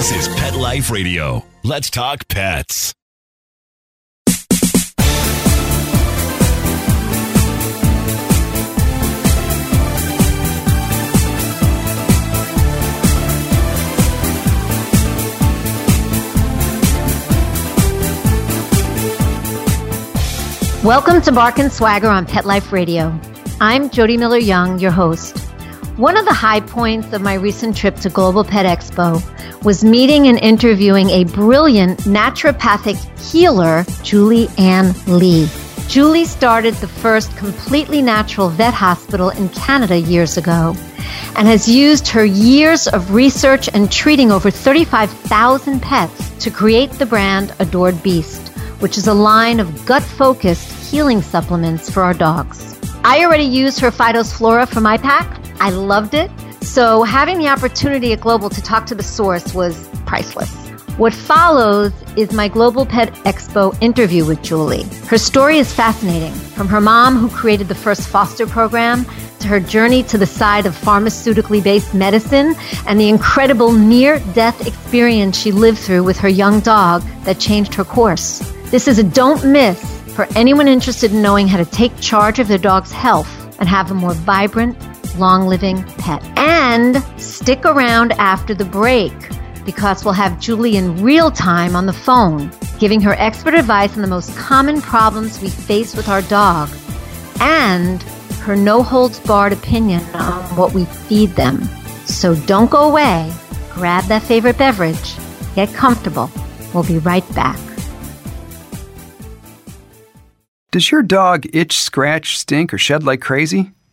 This is Pet Life Radio. Let's talk pets. Welcome to Bark and Swagger on Pet Life Radio. I'm Jody Miller Young, your host. One of the high points of my recent trip to Global Pet Expo was meeting and interviewing a brilliant naturopathic healer, Julie Anne Lee. Julie started the first completely natural vet hospital in Canada years ago and has used her years of research and treating over 35,000 pets to create the brand Adored Beast which is a line of gut focused healing supplements for our dogs. I already use her Phytos Flora for my pack. I loved it. So having the opportunity at Global to talk to the source was priceless. What follows is my Global Pet Expo interview with Julie. Her story is fascinating. From her mom, who created the first foster program, to her journey to the side of pharmaceutically based medicine and the incredible near death experience she lived through with her young dog that changed her course. This is a don't miss for anyone interested in knowing how to take charge of their dog's health and have a more vibrant, long living pet. And stick around after the break because we'll have Julie in real time on the phone, giving her expert advice on the most common problems we face with our dog and her no holds barred opinion on what we feed them. So don't go away. Grab that favorite beverage. Get comfortable. We'll be right back. Does your dog itch, scratch, stink, or shed like crazy?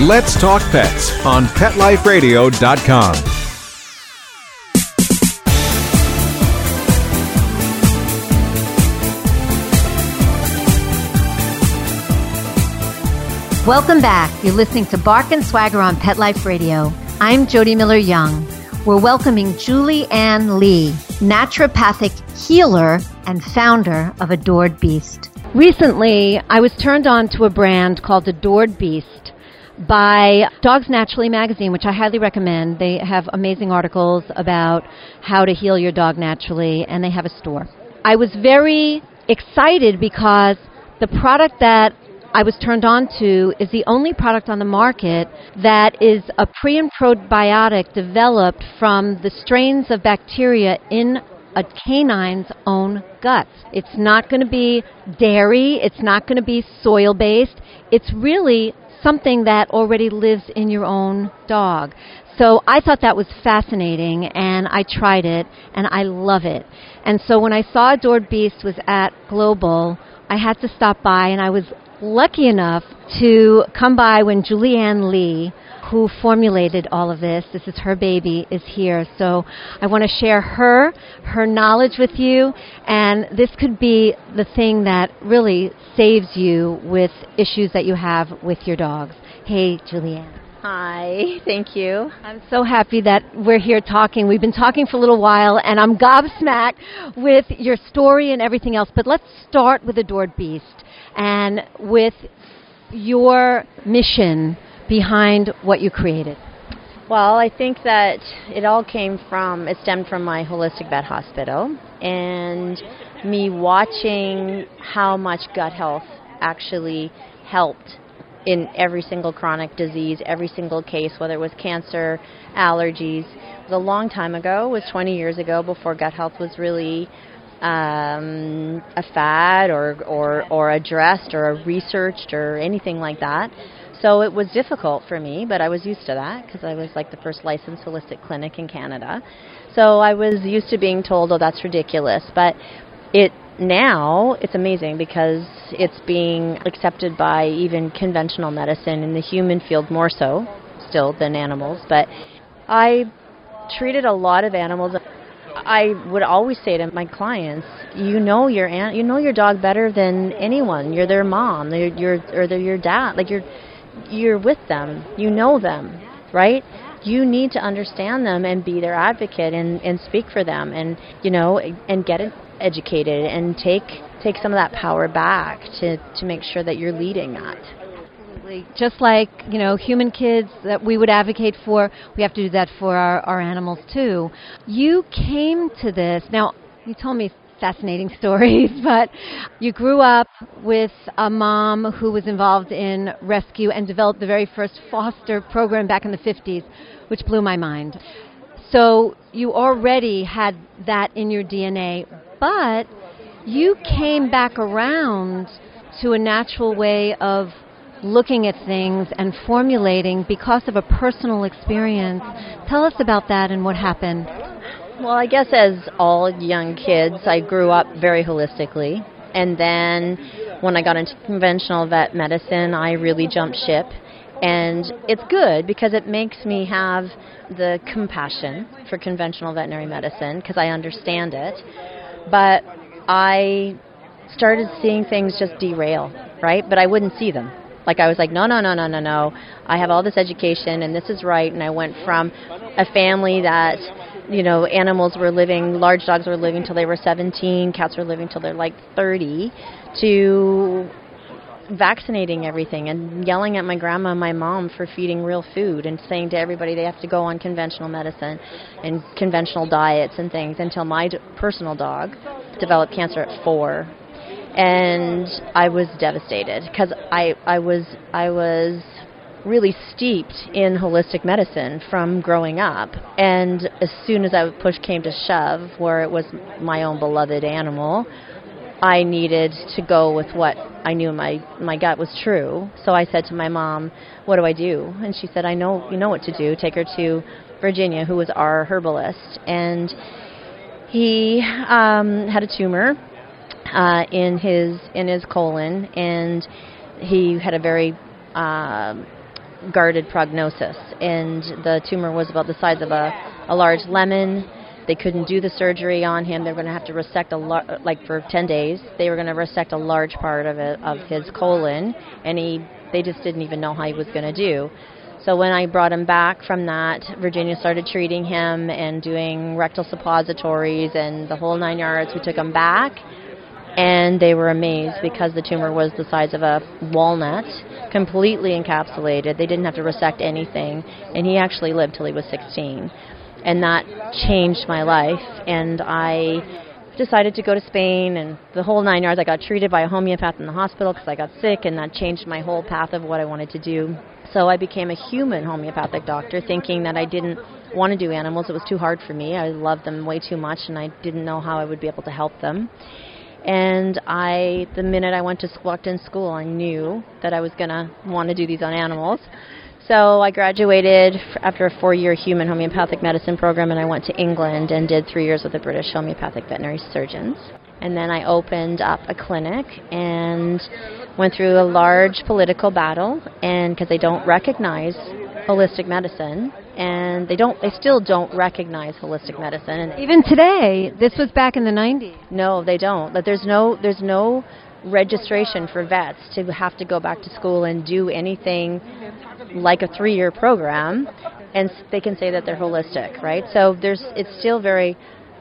Let's Talk Pets on PetLifeRadio.com. Welcome back. You're listening to Bark and Swagger on Pet Life Radio. I'm Jody Miller Young. We're welcoming Julie Anne Lee, naturopathic healer and founder of Adored Beast. Recently, I was turned on to a brand called Adored Beast by Dogs Naturally magazine, which I highly recommend. They have amazing articles about how to heal your dog naturally, and they have a store. I was very excited because the product that I was turned on to is the only product on the market that is a pre and probiotic developed from the strains of bacteria in a canine's own guts. It's not going to be dairy, it's not going to be soil based. It's really something that already lives in your own dog. So I thought that was fascinating and I tried it and I love it. And so when I saw Adored Beast was at Global, I had to stop by and I was lucky enough to come by when Julie Anne Lee, who formulated all of this, this is her baby, is here. So I want to share her, her knowledge with you, and this could be the thing that really saves you with issues that you have with your dogs. Hey, Julie Anne. Hi, thank you. I'm so happy that we're here talking. We've been talking for a little while, and I'm gobsmacked with your story and everything else. But let's start with Adored Beast and with your mission behind what you created. Well, I think that it all came from, it stemmed from my holistic vet hospital and me watching how much gut health actually helped in every single chronic disease, every single case, whether it was cancer, allergies. It was a long time ago, it was 20 years ago before gut health was really um, a fad or, or, or addressed or researched or anything like that. So it was difficult for me, but I was used to that because I was like the first licensed holistic clinic in Canada. So I was used to being told, "Oh, that's ridiculous." But it now it's amazing because it's being accepted by even conventional medicine in the human field more so still than animals. But I treated a lot of animals I would always say to my clients, you know your aunt, you know your dog better than anyone. You're their mom, they're your or they're your dad. Like you're you're with them. You know them, right? You need to understand them and be their advocate and and speak for them and you know and get educated and take take some of that power back to to make sure that you're leading that. Just like, you know, human kids that we would advocate for, we have to do that for our, our animals too. You came to this. Now, you told me fascinating stories, but you grew up with a mom who was involved in rescue and developed the very first foster program back in the 50s, which blew my mind. So you already had that in your DNA, but you came back around to a natural way of looking at things and formulating because of a personal experience. Tell us about that and what happened. Well, I guess as all young kids, I grew up very holistically. And then when I got into conventional vet medicine, I really jumped ship. And it's good because it makes me have the compassion for conventional veterinary medicine because I understand it. But I started seeing things just derail, right? But I wouldn't see them. Like I was like, no, no, no, no, no, no. I have all this education and this is right. And I went from a family that, you know, animals were living, large dogs were living till they were 17, cats were living till they're like 30, to vaccinating everything and yelling at my grandma and my mom for feeding real food and saying to everybody they have to go on conventional medicine and conventional diets and things until my d- personal dog developed cancer at four. And I was devastated because I I was I was really steeped in holistic medicine from growing up. And as soon as I push came to shove where it was my own beloved animal I needed to go with what I knew my my gut was true. So I said to my mom what do I do? And she said I know you know what to do. Take her to Virginia who was our herbalist. And he um had a tumor uh, in his in his colon, and he had a very uh, guarded prognosis. And the tumor was about the size of a, a large lemon. They couldn't do the surgery on him. They were going to have to resect a lar- like for 10 days. They were going to resect a large part of it of his colon, and he they just didn't even know how he was going to do. So when I brought him back from that, Virginia started treating him and doing rectal suppositories and the whole nine yards. We took him back and they were amazed because the tumor was the size of a walnut, completely encapsulated. They didn't have to resect anything, and he actually lived till he was 16. And that changed my life, and I decided to go to Spain and the whole nine yards. I got treated by a homeopath in the hospital because I got sick, and that changed my whole path of what I wanted to do. So I became a human homeopathic doctor, thinking that I didn't want to do animals. It was too hard for me. I loved them way too much, and I didn't know how I would be able to help them. And I, the minute I went to walked in school, I knew that I was gonna want to do these on animals. So I graduated after a four-year human homeopathic medicine program, and I went to England and did three years with the British homeopathic veterinary surgeons. And then I opened up a clinic and went through a large political battle, and because they don't recognize holistic medicine, and they don't they still don't recognize holistic medicine. And Even today, this was back in the 90s. no they don't. But there's no there's no registration for vets to have to go back to school and do anything like a 3 year program and they can say that they're holistic right? So there's it's still very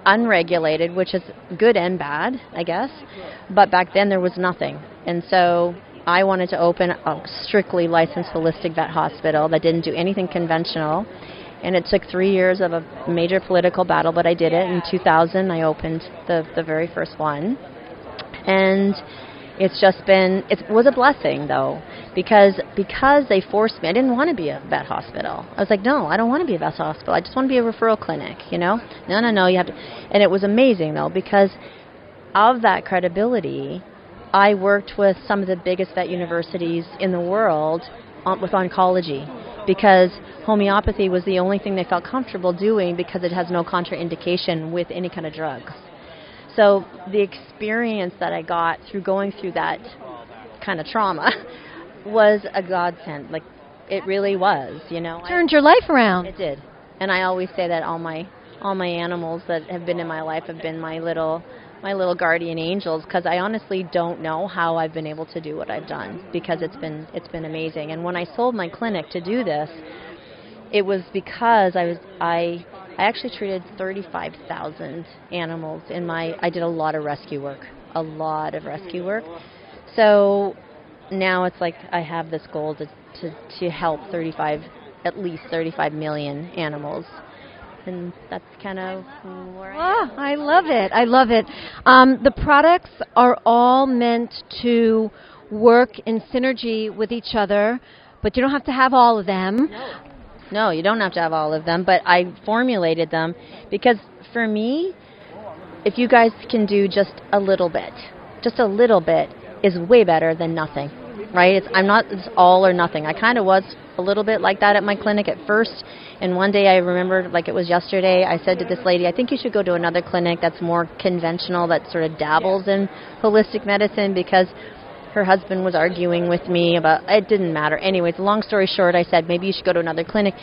unregulated which is good and bad i guess. But back then there was nothing. And so I wanted to open a strictly licensed holistic vet hospital that didn't do anything conventional. And it took three years of a major political battle, but I did it. In 2000, I opened the, the very first one. And it's just been, it was a blessing though, because, because they forced me, I didn't want to be a vet hospital. I was like, no, I don't want to be a vet hospital. I just want to be a referral clinic, you know? No, no, no, you have to. And it was amazing though, because of that credibility, I worked with some of the biggest vet universities in the world on, with oncology because homeopathy was the only thing they felt comfortable doing because it has no contraindication with any kind of drugs. So the experience that I got through going through that kind of trauma was a godsend. Like it really was, you know. Turned your life around. it did. And I always say that all my all my animals that have been in my life have been my little my little guardian angels because I honestly don't know how I've been able to do what I've done because it's been it's been amazing. And when I sold my clinic to do this, it was because I was I I actually treated 35,000 animals in my I did a lot of rescue work, a lot of rescue work. So now it's like I have this goal to to to help 35 at least 35 million animals and that's kind of where I. Oh, I love it. I love it. Um, the products are all meant to work in synergy with each other, but you don't have to have all of them. No, you don't have to have all of them, but I formulated them because for me, if you guys can do just a little bit, just a little bit is way better than nothing, right? It's, I'm not it's all or nothing. I kind of was a little bit like that at my clinic at first, and one day I remember, like it was yesterday, I said to this lady, I think you should go to another clinic that's more conventional, that sort of dabbles in holistic medicine because her husband was arguing with me about it didn't matter. Anyways, long story short, I said maybe you should go to another clinic.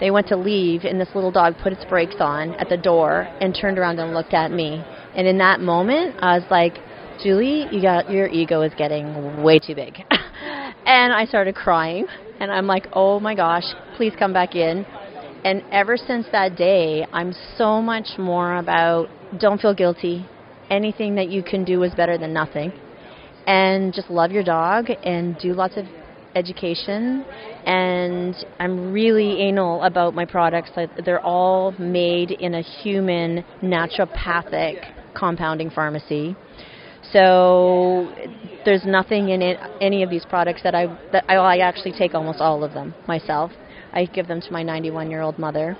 They went to leave, and this little dog put its brakes on at the door and turned around and looked at me. And in that moment, I was like, Julie, you got your ego is getting way too big. and I started crying, and I'm like, oh my gosh, please come back in. And ever since that day, I'm so much more about don't feel guilty. Anything that you can do is better than nothing. And just love your dog and do lots of education. And I'm really anal about my products. They're all made in a human naturopathic compounding pharmacy. So there's nothing in it, any of these products that I that I, I actually take almost all of them myself. I give them to my 91 year old mother.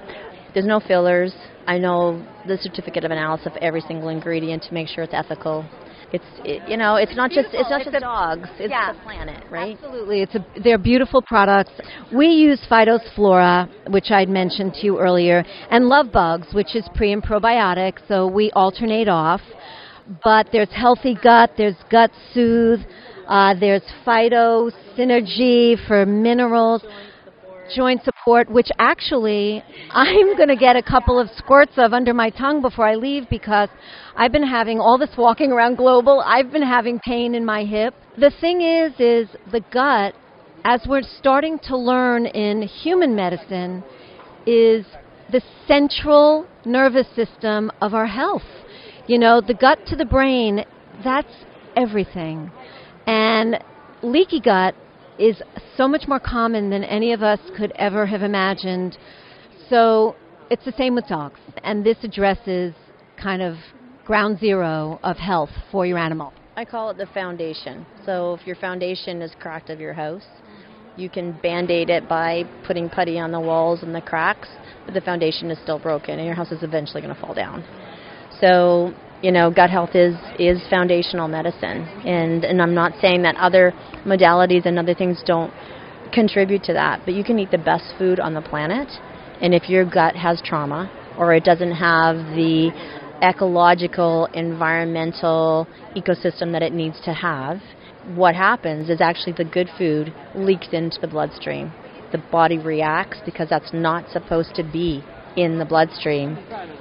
There's no fillers. I know the certificate of analysis of every single ingredient to make sure it's ethical. It's it, you know it's not just it's not It's just a- dogs. It's yeah. the planet, right? Absolutely, it's a, they're beautiful products. We use Phytos Flora, which I'd mentioned to you earlier, and Love Bugs, which is pre and probiotic. So we alternate off. But there's Healthy Gut, there's Gut Soothe, uh, there's Phyto Synergy for minerals, joint support, which actually I'm going to get a couple of squirts of under my tongue before I leave because I've been having all this walking around global. I've been having pain in my hip. The thing is, is the gut, as we're starting to learn in human medicine, is the central nervous system of our health. You know, the gut to the brain, that's everything. And leaky gut is so much more common than any of us could ever have imagined. So it's the same with dogs. And this addresses kind of ground zero of health for your animal. I call it the foundation. So if your foundation is cracked of your house, you can band-aid it by putting putty on the walls and the cracks, but the foundation is still broken and your house is eventually going to fall down. So, you know, gut health is is foundational medicine. And and I'm not saying that other modalities and other things don't contribute to that, but you can eat the best food on the planet and if your gut has trauma or it doesn't have the ecological, environmental ecosystem that it needs to have, what happens is actually the good food leaks into the bloodstream. The body reacts because that's not supposed to be in the bloodstream.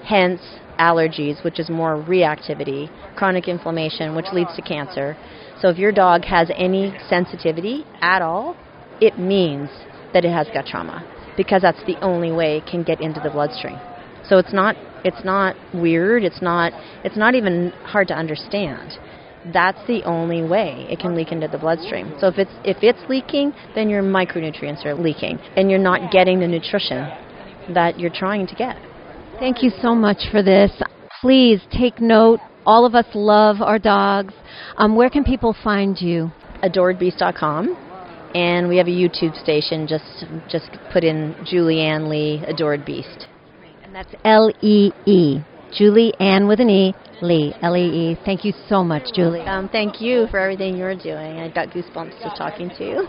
Hence, allergies, which is more reactivity, chronic inflammation, which leads to cancer. So, if your dog has any sensitivity at all, it means that it has gut trauma because that's the only way it can get into the bloodstream. So it's not it's not weird, it's not it's not even hard to understand. That's the only way it can leak into the bloodstream. So if it's if it's leaking, then your micronutrients are leaking and you're not getting the nutrition that you're trying to get. Thank you so much for this. Please take note. All of us love our dogs. Um, where can people find you? adoredbeast.com and we have a YouTube station just just put in Julie Anne Lee Adored Beast. And that's L E E. Julie Ann with an E. Lee. L E E. Thank you so much, Julie. Um, thank you for everything you're doing. I got goosebumps just talking to you.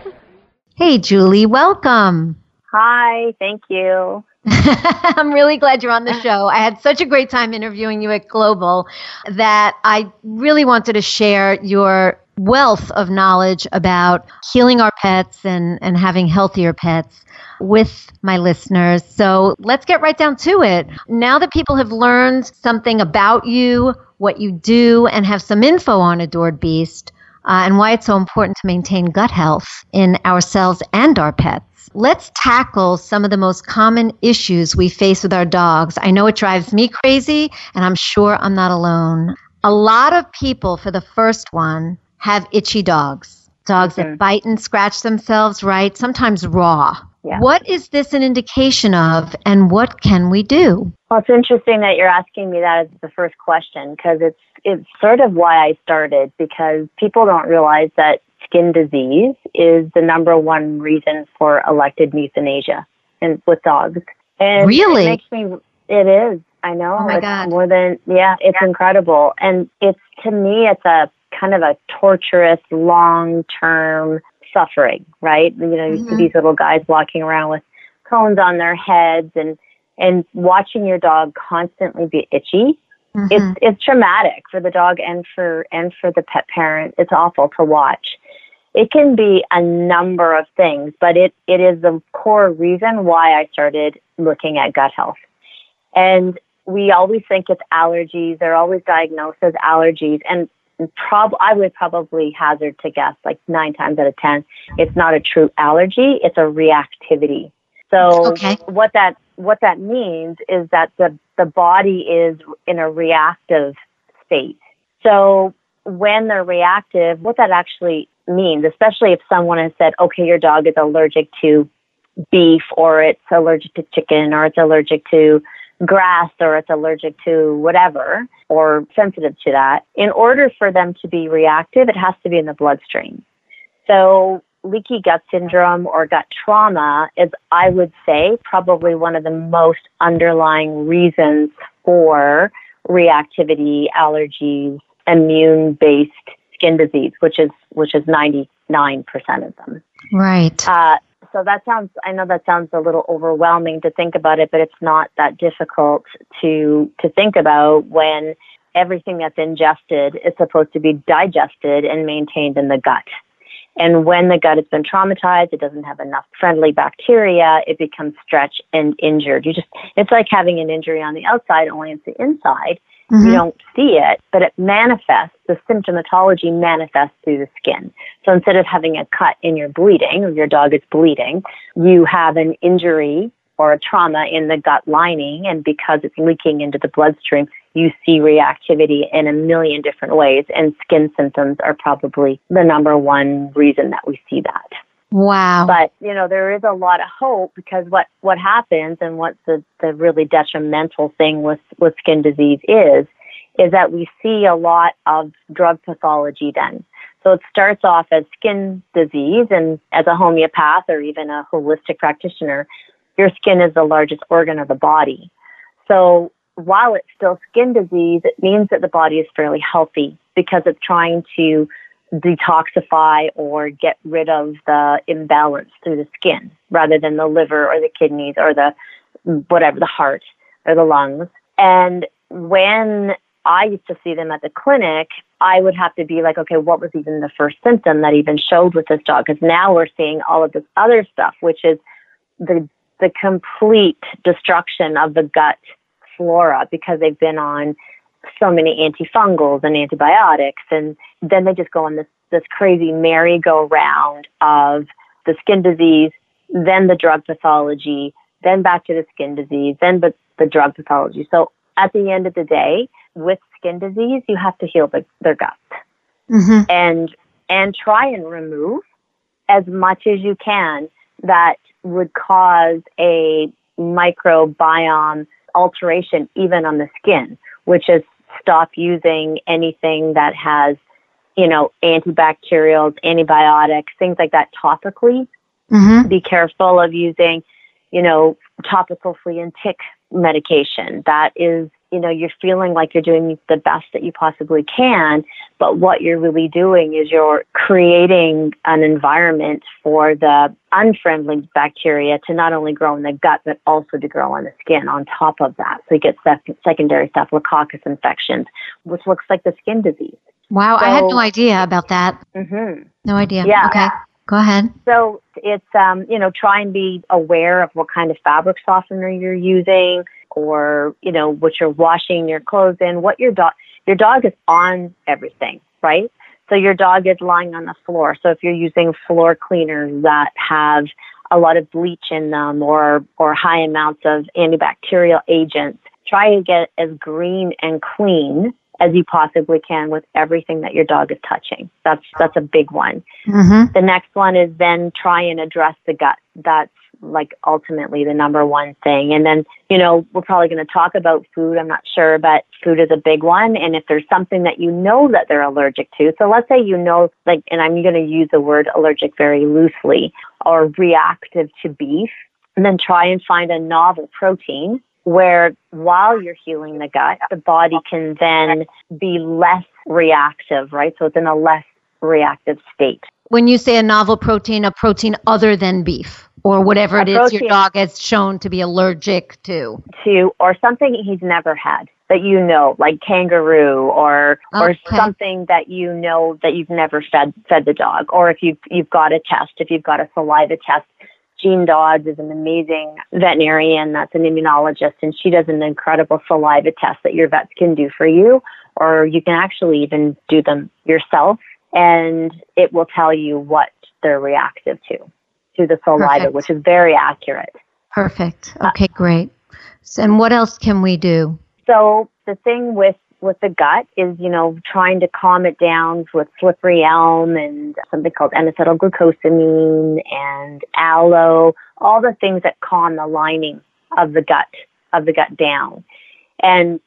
Hey, Julie. Welcome. Hi, thank you. I'm really glad you're on the show. I had such a great time interviewing you at Global that I really wanted to share your wealth of knowledge about healing our pets and, and having healthier pets with my listeners. So let's get right down to it. Now that people have learned something about you, what you do, and have some info on Adored Beast, uh, and why it's so important to maintain gut health in ourselves and our pets. Let's tackle some of the most common issues we face with our dogs. I know it drives me crazy, and I'm sure I'm not alone. A lot of people, for the first one, have itchy dogs. Dogs mm-hmm. that bite and scratch themselves, right? Sometimes raw. Yeah. What is this an indication of, and what can we do? Well, it's interesting that you're asking me that as the first question because it's it's sort of why I started because people don't realize that skin disease is the number one reason for elected euthanasia and with dogs. And really, it makes me. It is. I know. Oh my it's God. More than yeah, it's yeah. incredible, and it's to me, it's a kind of a torturous, long term suffering, right? You know, you mm-hmm. see these little guys walking around with cones on their heads and and watching your dog constantly be itchy. Mm-hmm. It's it's traumatic for the dog and for and for the pet parent. It's awful to watch. It can be a number of things, but it, it is the core reason why I started looking at gut health. And we always think it's allergies. They're always diagnosed as allergies. And prob I would probably hazard to guess like nine times out of ten, it's not a true allergy, it's a reactivity. So okay. what that what that means is that the the body is in a reactive state. So when they're reactive, what that actually means, especially if someone has said, okay, your dog is allergic to beef or it's allergic to chicken or it's allergic to grass or it's allergic to whatever or sensitive to that, in order for them to be reactive, it has to be in the bloodstream. So leaky gut syndrome or gut trauma is, I would say, probably one of the most underlying reasons for reactivity, allergies, immune based skin disease, which is which is ninety nine percent of them. Right. Uh, so that sounds I know that sounds a little overwhelming to think about it, but it's not that difficult to to think about when everything that's ingested is supposed to be digested and maintained in the gut. And when the gut has been traumatized, it doesn't have enough friendly bacteria, it becomes stretched and injured. You just it's like having an injury on the outside, only it's the inside. Mm-hmm. You don't see it, but it manifests, the symptomatology manifests through the skin. So instead of having a cut in your bleeding, or your dog is bleeding, you have an injury or a trauma in the gut lining, and because it's leaking into the bloodstream, you see reactivity in a million different ways, and skin symptoms are probably the number one reason that we see that. Wow. But, you know, there is a lot of hope because what, what happens and what the, the really detrimental thing with, with skin disease is, is that we see a lot of drug pathology then. So it starts off as skin disease and as a homeopath or even a holistic practitioner, your skin is the largest organ of the body. So while it's still skin disease, it means that the body is fairly healthy because it's trying to detoxify or get rid of the imbalance through the skin rather than the liver or the kidneys or the whatever, the heart or the lungs. And when I used to see them at the clinic, I would have to be like, okay, what was even the first symptom that even showed with this dog? Because now we're seeing all of this other stuff, which is the the complete destruction of the gut flora because they've been on so many antifungals and antibiotics and then they just go on this this crazy merry-go-round of the skin disease, then the drug pathology, then back to the skin disease, then the, the drug pathology. So at the end of the day, with skin disease, you have to heal the, their gut mm-hmm. and and try and remove as much as you can that would cause a microbiome alteration even on the skin, which is stop using anything that has, you know, antibacterials, antibiotics, things like that topically. Mm-hmm. Be careful of using, you know, topical flea and tick medication. That is you know, you're feeling like you're doing the best that you possibly can, but what you're really doing is you're creating an environment for the unfriendly bacteria to not only grow in the gut, but also to grow on the skin on top of that. So you get sec- secondary staphylococcus infections, which looks like the skin disease. Wow, I had no idea about that. hmm No idea. Yeah. Okay. Go ahead. So it's um, you know try and be aware of what kind of fabric softener you're using, or you know what you're washing your clothes in. What your dog your dog is on everything, right? So your dog is lying on the floor. So if you're using floor cleaners that have a lot of bleach in them or or high amounts of antibacterial agents, try to get as green and clean as you possibly can with everything that your dog is touching. That's that's a big one. Mm-hmm. The next one is then try and address the gut. That's like ultimately the number one thing. And then, you know, we're probably going to talk about food. I'm not sure, but food is a big one. And if there's something that you know that they're allergic to, so let's say you know, like, and I'm going to use the word allergic very loosely or reactive to beef, and then try and find a novel protein where while you're healing the gut, the body can then be less reactive, right? So it's in a less reactive state. When you say a novel protein, a protein other than beef or whatever it is your dog has shown to be allergic to. to or something he's never had that you know like kangaroo or or something that you know that you've never fed fed the dog. Or if you've you've got a test if you've got a saliva test Jean Dodds is an amazing veterinarian that's an immunologist and she does an incredible saliva test that your vets can do for you or you can actually even do them yourself and it will tell you what they're reactive to to the saliva Perfect. which is very accurate Perfect. Okay, great. So, and what else can we do? So the thing with with the gut is, you know, trying to calm it down with slippery elm and something called N-acetylglucosamine and aloe, all the things that calm the lining of the gut of the gut down. And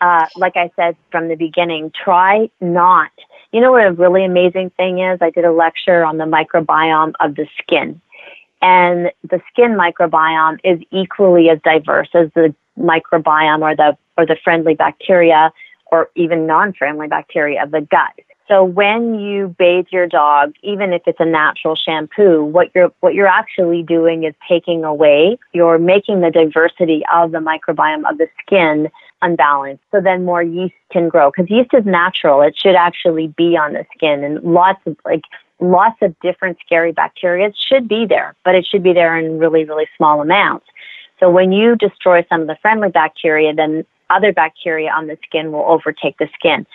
uh, like I said from the beginning, try not. You know what a really amazing thing is? I did a lecture on the microbiome of the skin. And the skin microbiome is equally as diverse as the microbiome or the or the friendly bacteria or even non-friendly bacteria of the gut. So when you bathe your dog, even if it's a natural shampoo, what you're what you're actually doing is taking away, you're making the diversity of the microbiome of the skin unbalanced. So then more yeast can grow because yeast is natural. It should actually be on the skin and lots of like lots of different scary bacteria should be there, but it should be there in really, really small amounts. So when you destroy some of the friendly bacteria, then other bacteria on the skin will overtake the skin.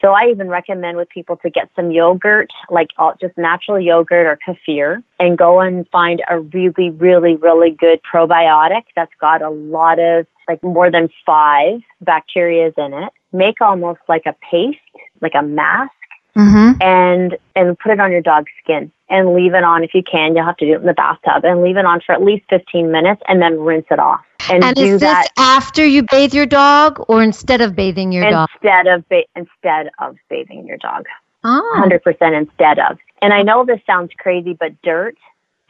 So I even recommend with people to get some yogurt, like all, just natural yogurt or kefir, and go and find a really, really, really good probiotic that's got a lot of, like more than five bacterias in it. Make almost like a paste, like a mask, Mm-hmm. and and put it on your dog's skin and leave it on if you can. You'll have to do it in the bathtub and leave it on for at least 15 minutes and then rinse it off. And, And do is this that after you bathe your dog or instead of bathing your dog? instead of ba- instead of bathing your dog. Oh, 100% instead of. And I know this sounds crazy, but dirt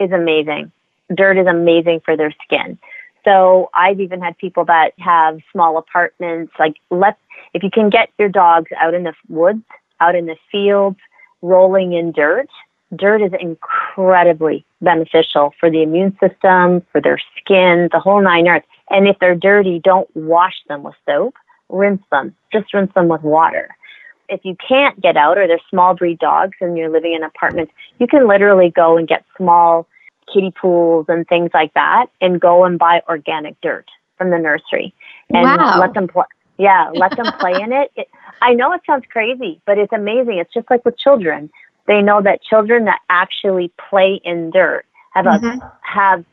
is amazing. Dirt is amazing for their skin. So I've even had people that have small apartments. Like, let if you can get your dogs out in the woods, out in the fields, rolling in dirt. Dirt is incredibly beneficial for the immune system, for their skin, the whole nine yards. And if they're dirty, don't wash them with soap. Rinse them. Just rinse them with water if you can't get out or they're small breed dogs and you're living in apartments, you can literally go and get small kiddie pools and things like that and go and buy organic dirt from the nursery and Wow. let them play. Yeah, let them play in it. it. I know it sounds crazy, but it's amazing. It's just like with children. They know that children that actually play in dirt have a mm-hmm. have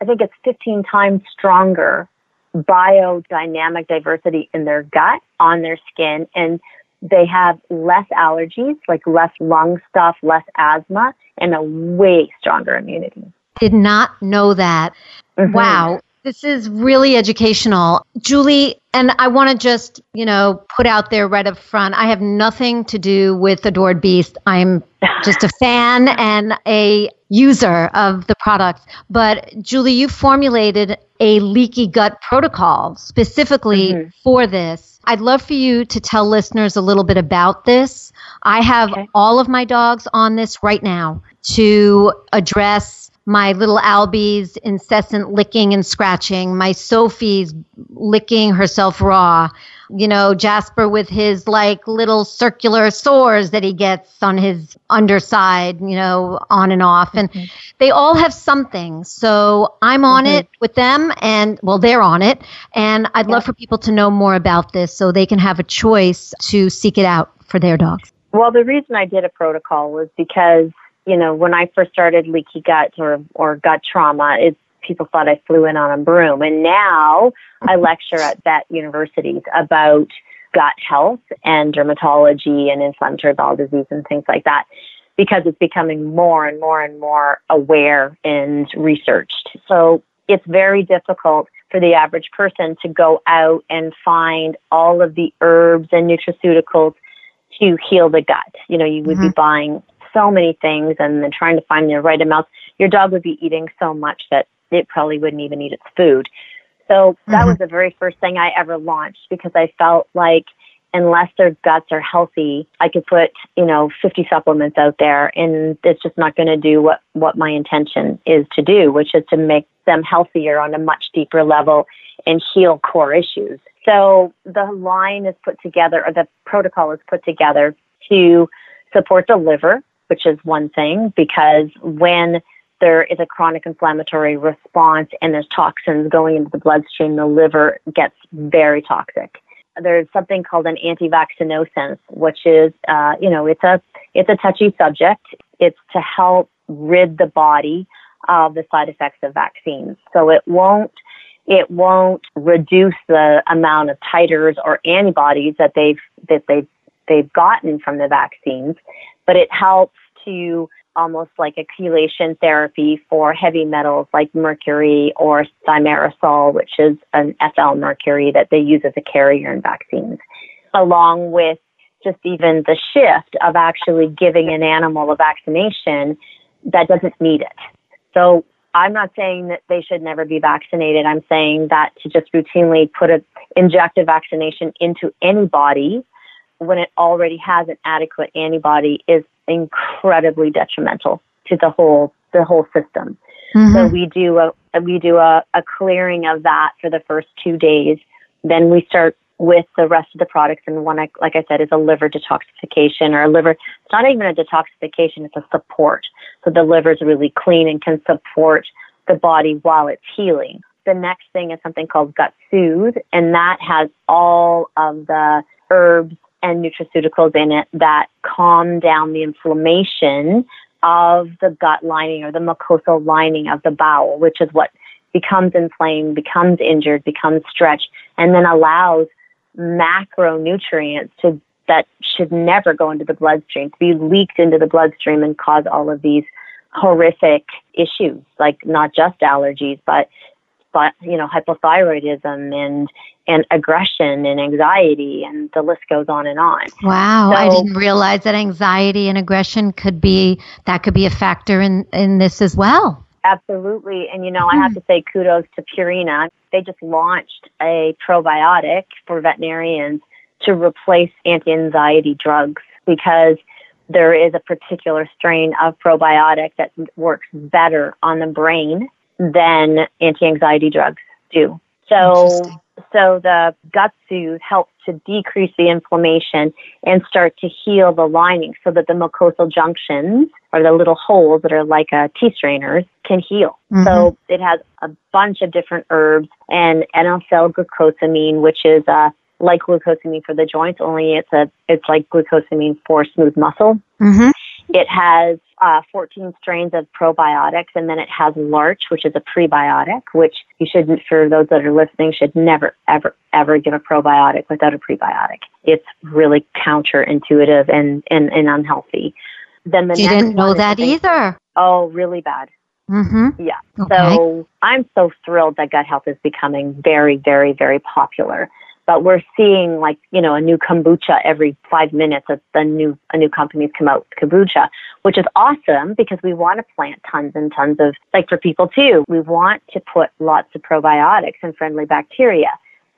I think it's 15 times stronger biodynamic diversity in their gut, on their skin, and they have less allergies, like less lung stuff, less asthma, and a way stronger immunity. Did not know that. Mhm. Wow. This is really educational. Julie, and I want to just, you know, put out there right up front. I have nothing to do with Adored Beast. I'm just a fan and a user of the products. But Julie, you formulated a leaky gut protocol specifically Mhm. for this. I'd love for you to tell listeners a little bit about this. I have Okay. all of my dogs on this right now to address my little Albie's incessant licking and scratching, my Sophie's licking herself raw. you know, Jasper with his like little circular sores that he gets on his underside, you know, on and off. And mm-hmm. they all have something. So I'm on mm-hmm. it with them and well, they're on it. And I'd love for people to know more about this so they can have a choice to seek it out for their dogs. Well, the reason I did a protocol was because, you know, when I first started leaky gut or, or gut trauma, it's people thought I flew in on a broom. And now I lecture at vet universities about gut health and dermatology and inflammatory bowel disease and things like that because it's becoming more and more and more aware and researched. So it's very difficult for the average person to go out and find all of the herbs and nutraceuticals to heal the gut. You know, you would mm-hmm. be buying so many things and then trying to find the right amount. Your dog would be eating so much that it probably wouldn't even eat its food. So that mm-hmm. was the very first thing I ever launched because I felt like unless their guts are healthy, I could put, you know, 50 supplements out there and it's just not going to do what, what my intention is to do, which is to make them healthier on a much deeper level and heal core issues. So the line is put together, or the protocol is put together to support the liver, which is one thing, because when there is a chronic inflammatory response and there's toxins going into the bloodstream, the liver gets very toxic. There's something called an anti-vaccinosis, which is, uh, you know, it's a it's a touchy subject. It's to help rid the body of the side effects of vaccines. So it won't it won't reduce the amount of titers or antibodies that they've that they've they've gotten from the vaccines, but it helps to almost like a chelation therapy for heavy metals like mercury or thimerosal, which is an ethyl mercury that they use as a carrier in vaccines, along with just even the shift of actually giving an animal a vaccination that doesn't need it. So I'm not saying that they should never be vaccinated. I'm saying that to just routinely put a inject a vaccination into anybody when it already has an adequate antibody is incredibly detrimental to the whole the whole system. Mm-hmm. So we do a we do a, a clearing of that for the first two days. Then we start with the rest of the products, and one, like I said, is a liver detoxification or a liver. It's not even a detoxification; it's a support. So the liver is really clean and can support the body while it's healing. The next thing is something called Gut Soothe, and that has all of the herbs and nutraceuticals in it that calm down the inflammation of the gut lining or the mucosal lining of the bowel, which is what becomes inflamed, becomes injured, becomes stretched, and then allows macronutrients to that should never go into the bloodstream to be leaked into the bloodstream and cause all of these horrific issues, like not just allergies, but but you know hypothyroidism and and aggression and anxiety and the list goes on and on. Wow, so, I didn't realize that anxiety and aggression could be that could be a factor in in this as well. Absolutely. And you know, I hmm. have to say kudos to Purina. They just launched a probiotic for veterinarians to replace anti-anxiety drugs because there is a particular strain of probiotic that works better on the brain than anti-anxiety drugs do. So so the gut soothe helps to decrease the inflammation and start to heal the lining so that the mucosal junctions or the little holes that are like a tea strainers can heal. Mm-hmm. So it has a bunch of different herbs and N-acetylglucosamine, which is uh, like glucosamine for the joints, only it's a it's like glucosamine for smooth muscle. Mm-hmm. It has uh, 14 strains of probiotics, and then it has Larch, which is a prebiotic, which you shouldn't, for those that are listening, should never, ever, ever give a probiotic without a prebiotic. It's really counterintuitive and, and, and unhealthy. Then the you didn't know that either. Oh, really bad. Mm-hmm. Yeah. Okay. So I'm so thrilled that gut health is becoming very, very, very popular but we're seeing like you know a new kombucha every five minutes a, a new a new company's come out with kombucha which is awesome because we want to plant tons and tons of like for people too we want to put lots of probiotics and friendly bacteria.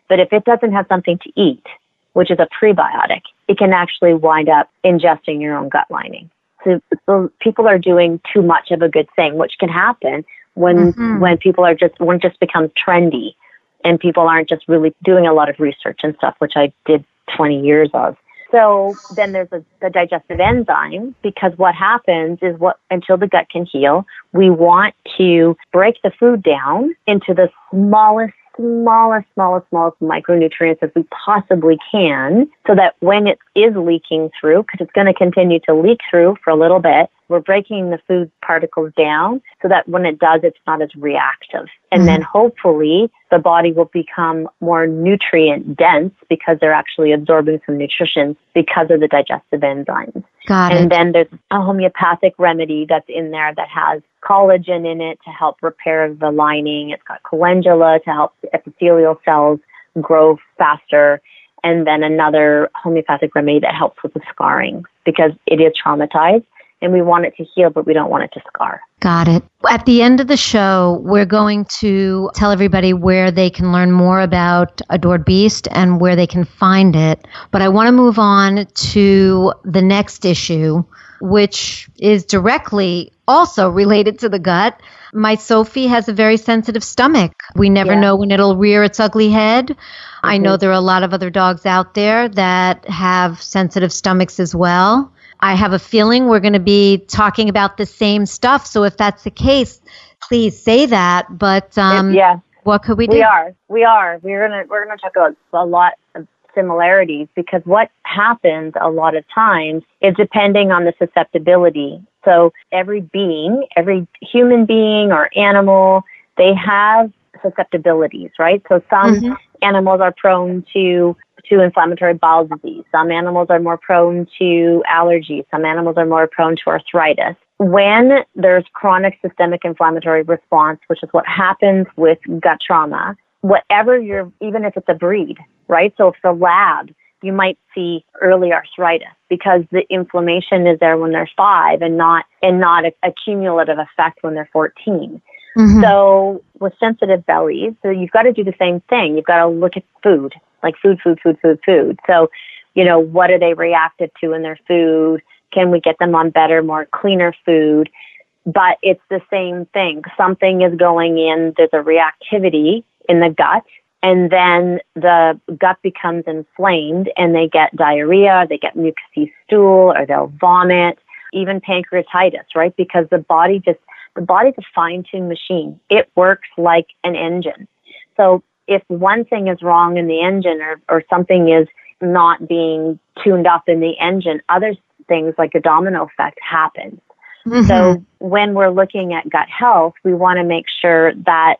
But if it doesn't have something to eat which is a prebiotic it can actually wind up ingesting your own gut lining. So, so people are doing too much of a good thing which can happen when mm-hmm. when people are just when it just becomes trendy and people aren't just really doing a lot of research and stuff, which I did 20 years of. So then there's a, the digestive enzyme because what happens is what until the gut can heal, we want to break the food down into the smallest smallest, smallest, smallest micronutrients as we possibly can so that when it is leaking through, because it's going to continue to leak through for a little bit, we're breaking the food particles down so that when it does, it's not as reactive. And mm-hmm. then hopefully the body will become more nutrient dense because they're actually absorbing some nutrition because of the digestive enzymes. Got and it. then there's a homeopathic remedy that's in there that has collagen in it to help repair the lining. It's got calendula to help the epithelial cells grow faster. And then another homeopathic remedy that helps with the scarring because it is traumatized and we want it to heal, but we don't want it to scar. Got it. At the end of the show, we're going to tell everybody where they can learn more about Adored Beast and where they can find it. But I want to move on to the next issue, which is directly also related to the gut. My Sophie has a very sensitive stomach. We never yeah. know when it'll rear its ugly head. Mm-hmm. I know there are a lot of other dogs out there that have sensitive stomachs as well. I have a feeling we're going to be talking about the same stuff. So if that's the case, please say that. But um, yeah, what could we do? We are. We are. We're gonna we're gonna talk about a lot of similarities because what happens a lot of times is depending on the susceptibility. So every being, every human being or animal, they have susceptibilities, right? So some mm-hmm. animals are prone to to inflammatory bowel disease. Some animals are more prone to allergies. Some animals are more prone to arthritis. When there's chronic systemic inflammatory response, which is what happens with gut trauma, whatever you're, even if it's a breed, right? So if it's a lab, you might see early arthritis because the inflammation is there when they're five and not and not a, a cumulative effect when they're 14. Mm-hmm. So with sensitive bellies, so you've got to do the same thing. You've got to look at food like food, food, food, food, food. So, you know, what are they reactive to in their food? Can we get them on better, more cleaner food? But it's the same thing. Something is going in, there's a reactivity in the gut, and then the gut becomes inflamed and they get diarrhea, they get mucousy stool, or they'll vomit, even pancreatitis, right? Because the body just, the body's a fine tuned machine. It works like an engine. So if one thing is wrong in the engine or, or something is not being tuned up in the engine, other things like a domino effect happens. Mm-hmm. So when we're looking at gut health, we want to make sure that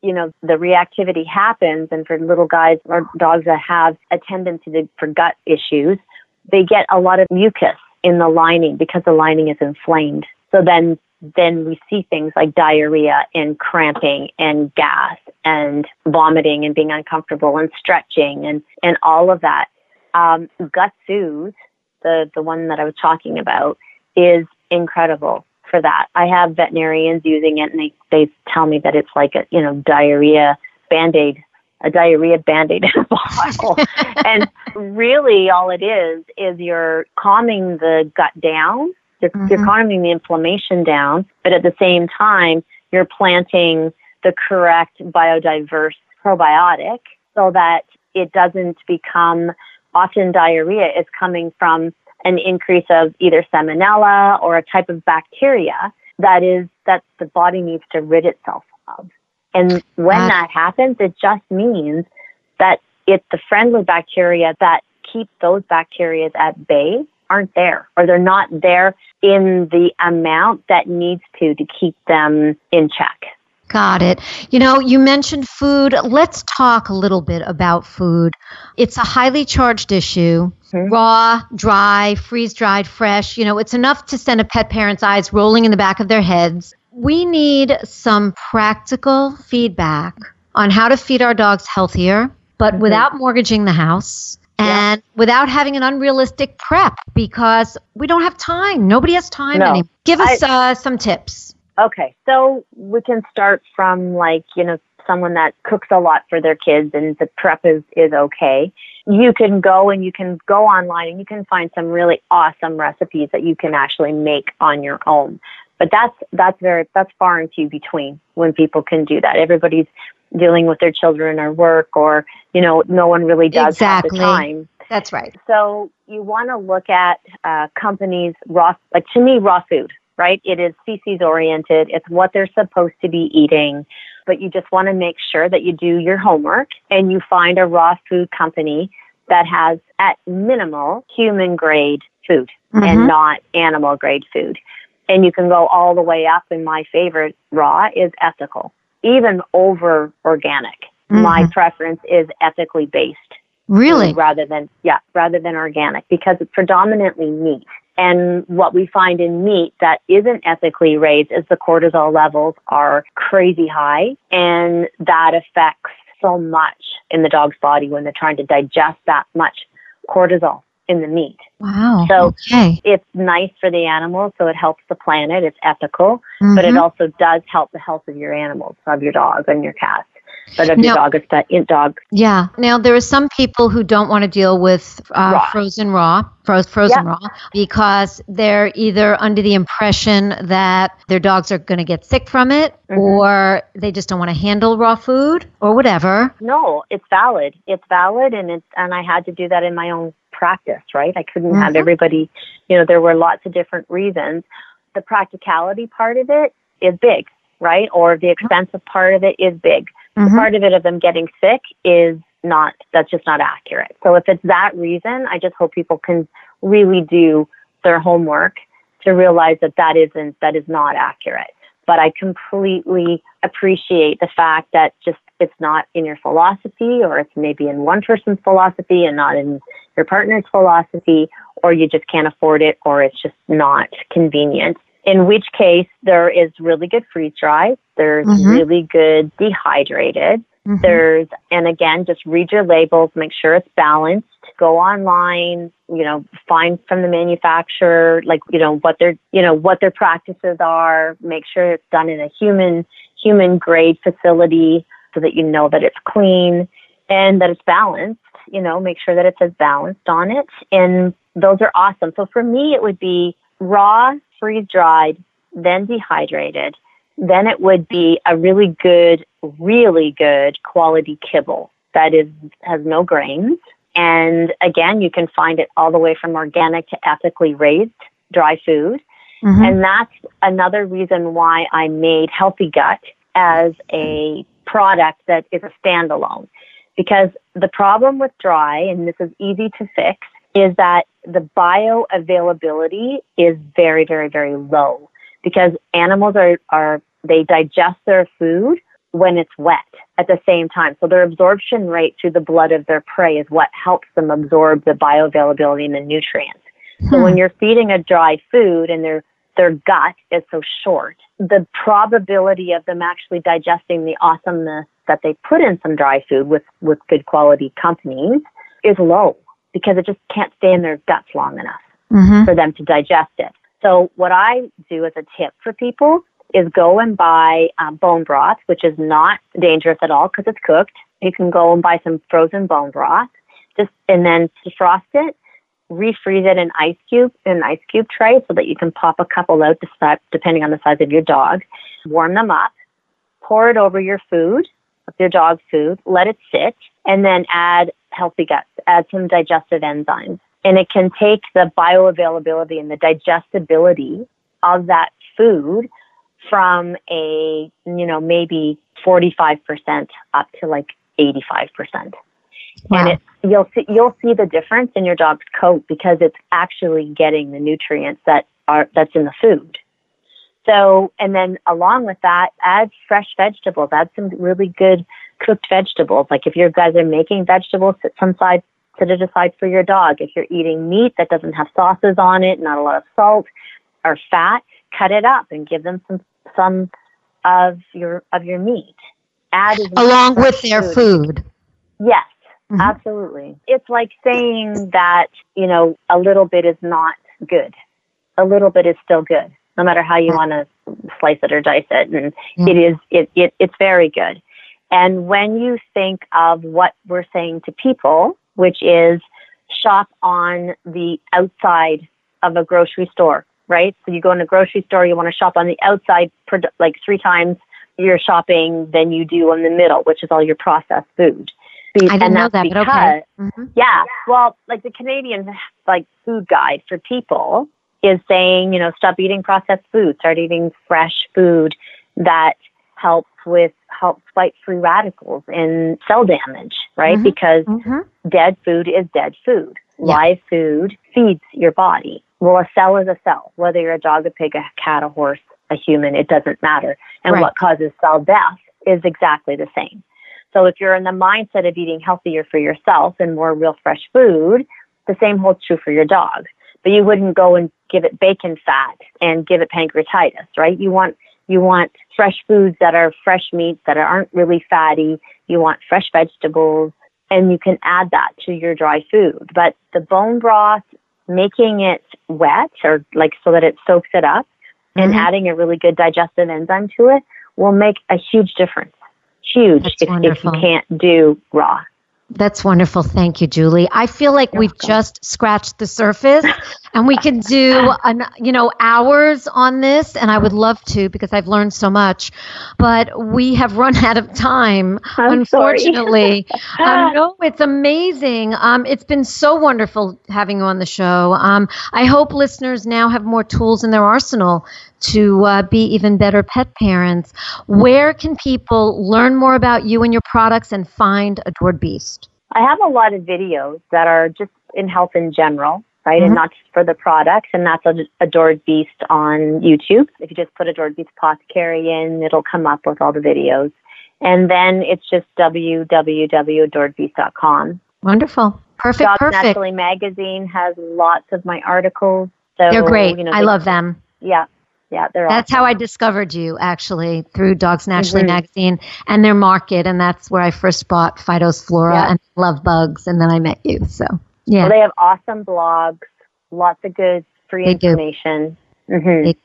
you know the reactivity happens and for little guys or dogs that have a tendency to, for gut issues they get a lot of mucus in the lining because the lining is inflamed so then then we see things like diarrhea and cramping and gas and vomiting and being uncomfortable and stretching and, and all of that. Um, gut soothe, the, the one that I was talking about, is incredible for that. I have veterinarians using it and they, they tell me that it's like a, you know, diarrhea band-aid, a diarrhea band-aid in a bottle. and really all it is, is you're calming the gut down you're, mm-hmm. you're calming the inflammation down, but at the same time, you're planting the correct biodiverse probiotic so that it doesn't become often diarrhea is coming from an increase of either salmonella or a type of bacteria that is that the body needs to rid itself of. And when uh, that happens, it just means that it's the friendly bacteria that keep those bacteria at bay aren't there or they're not there in the amount that needs to to keep them in check. Got it. You know, you mentioned food. Let's talk a little bit about food. It's a highly charged issue. Mm-hmm. Raw, dry, freeze dried, fresh. You know, it's enough to send a pet parent's eyes rolling in the back of their heads. We need some practical feedback on how to feed our dogs healthier, but mm-hmm. without mortgaging the house and without having an unrealistic prep because we don't have time. Nobody has time no. anymore. Give us I, uh, some tips. Okay, so we can start from like, you know, someone that cooks a lot for their kids and the prep is, is okay. You can go and you can go online and you can find some really awesome recipes that you can actually make on your own. But that's that's very that's far and few between when people can do that. Everybody's dealing with their children or work or, you know, no one really does Exactly. have the time. That's right. So you want to look at uh, companies raw, like to me, raw food, right? It is species oriented. It's what they're supposed to be eating, but you just want to make sure that you do your homework and you find a raw food company that has at minimal human grade food Mhm. and not animal grade food. And you can go all the way up. And my favorite raw is ethical, even over organic. My mm-hmm. preference is ethically based Really? Mm, rather than yeah rather than organic because it's predominantly meat and what we find in meat that isn't ethically raised is the cortisol levels are crazy high and that affects so much in the dog's body when they're trying to digest that much cortisol in the meat Wow. So- okay. it's nice for the animals so it helps the planet it's ethical but it Mhm. also does help the health of your animals of your dog and your cats but of your Now- dog it's dog Yeah. Now there are some people who don't want to deal with uh, Raw. frozen raw, fro- frozen raw, because they're either under the impression that their dogs are going to get sick from it, Mhm. or they just don't want to handle raw food, or whatever. No, it's valid. It's valid, and it's and I had to do that in my own practice. Right, I couldn't have Mhm. everybody. You know, there were lots of different reasons. The practicality part of it is big, right? Or the expensive part of it is big. The Mhm. part of it of them getting sick is not. That's just not accurate. So if it's that reason, I just hope people can really do their homework to realize that that isn't that is not accurate but I completely appreciate the fact that just it's not in your philosophy or it's maybe in one person's philosophy and not in your partner's philosophy or you just can't afford it or it's just not convenient. In which case there is really good freeze dry, there's Mhm. really good dehydrated, Mhm. there's and again just read your labels, make sure it's balanced, go online, you know, find from the manufacturer like, you know, what their you know, what their practices are, make sure it's done in a human human grade facility so that you know that it's clean and that it's balanced, you know, make sure that it says balanced on it. And those are awesome. So for me it would be raw, freeze dried, then dehydrated. Then it would be a really good, really good quality kibble that is has no grains. And again, you can find it all the way from organic to ethically raised dry food. Mhm. And that's another reason why I made Healthy Gut as a product that is a standalone. Because the problem with dry, and this is easy to fix, is that the bioavailability is very, very, very low. Because animals are, are they digest their food when it's wet at the same time. So their absorption rate through the blood of their prey is what helps them absorb the bioavailability and the nutrients. So when hmm. you're feeding a dry food and their their gut is so short, the probability of them actually digesting the awesomeness that they put in some dry food with, with good quality companies is low because it just can't stay in their guts long enough Mhm. for them to digest it. So what I do as a tip for people is go and buy um, bone broth, which is not dangerous at all because it's cooked. You can go and buy some frozen bone broth, just and then defrost it, refreeze it in ice cube in an ice cube tray so that you can pop a couple out depending on the size of your dog. Warm them up, pour it over your food, your dog's food, let it sit, and then add healthy guts, add some digestive enzymes. And it can take the bioavailability and the digestibility of that food from a, you know, maybe 45% up to like 85%. Wow. And it, you'll see, you'll see the difference in your dog's coat because it's actually getting the nutrients that are, that's in the food. So, and then along with that, add fresh vegetables, add some really good cooked vegetables. Like if you guys are making vegetables, set some side, set it aside for your dog. If you're eating meat that doesn't have sauces on it, not a lot of salt or fat, cut it up and give them some, some of your, of your meat. Add Along with their food. Yes, Mhm. absolutely. It's like saying that, you know, a little bit is not good. A little bit is still good, no matter how you want to slice it or dice it. And Mm. it is, it, it, it's very good. And when you think of what we're saying to people, which is shop on the outside of a grocery store, right? So you go in a grocery store, you want to shop on the outside, like three times your shopping than you do in the middle, which is all your processed food. I didn't and know that, because, but okay. Mhm. yeah, well, like the Canadian like food guide for people is saying, you know, stop eating processed food, start eating fresh food that helps with helps fight free radicals and cell damage, right? Mhm. Because Mhm. dead food is dead food. Yeah. Live food feeds your body. Well, a cell is a cell, whether you're a dog, a pig, a cat, a horse, a human, it doesn't matter. And Right. what causes cell death is exactly the same. So if you're in the mindset of eating healthier for yourself and more real fresh food, the same holds true for your dog. But you wouldn't go and give it bacon fat and give it pancreatitis, right? You want you want fresh foods that are fresh meats that aren't really fatty. You want fresh vegetables and you can add that to your dry food. But the bone broth, making it wet or like so that it soaks it up and Mhm. adding a really good digestive enzyme to it will make a huge difference. Huge That's if, if you can't do raw. That's wonderful. Thank you, Julie. I feel like You're we've welcome. just scratched the surface and we can do, an, you know, hours on this and I would love to because I've learned so much, but we have run out of time, I'm unfortunately. um, no, it's amazing. Um, it's been so wonderful having you on the show. Um, I hope listeners now have more tools in their arsenal to uh, be even better pet parents. Where can people learn more about you and your products and find Adored Beast? I have a lot of videos that are just in health in general, right? Mhm. And not just for the products. And that's Ad- Adored Beast on YouTube. If you just put Adored Beast Apothecary in, it'll come up with all the videos. And then it's just www.adoredbeast.com. Wonderful. Perfect. Dogs perfect. Naturally magazine has lots of my articles. So, They're great. You know, I they- love them. Yeah, yeah, they're That's awesome. how I discovered you, actually, through Dogs Naturally Mhm. magazine and their market. And that's where I first bought Fido's Flora Yeah. and Love Bugs. And then I met you. So, yeah. Well, they have awesome blogs, lots of good free They do. information. hmm They-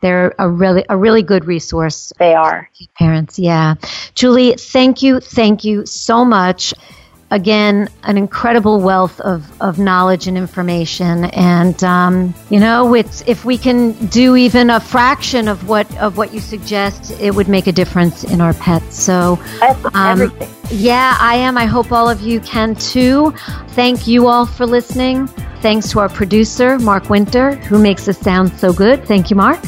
They're a really a really good resource They are. parents. Yeah. Julie, thank you. Thank you so much. Again, an incredible wealth of, of knowledge and information. And, um, you know, it's, if we can do even a fraction of what, of what you suggest, it would make a difference in our pets. So, Um, everything. yeah, I am. I hope all of you can too. Thank you all for listening. Thanks to our producer, Mark Winter, who makes us sound so good. Thank you, Mark.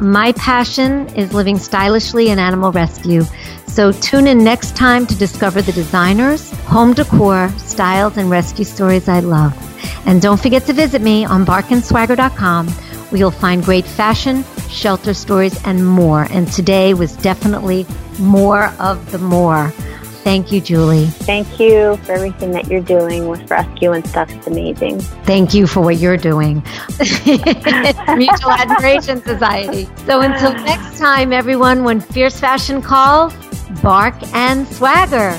My passion is living stylishly in animal rescue. So tune in next time to discover the designers, home decor, styles, and rescue stories I love. And don't forget to visit me on barkandswagger.com where you'll find great fashion, shelter stories, and more. And today was definitely more of the more. Thank you, Julie. Thank you for everything that you're doing with rescue and stuff. It's amazing. Thank you for what you're doing. Mutual Admiration Society. So until next time, everyone, when fierce fashion calls, bark and swagger.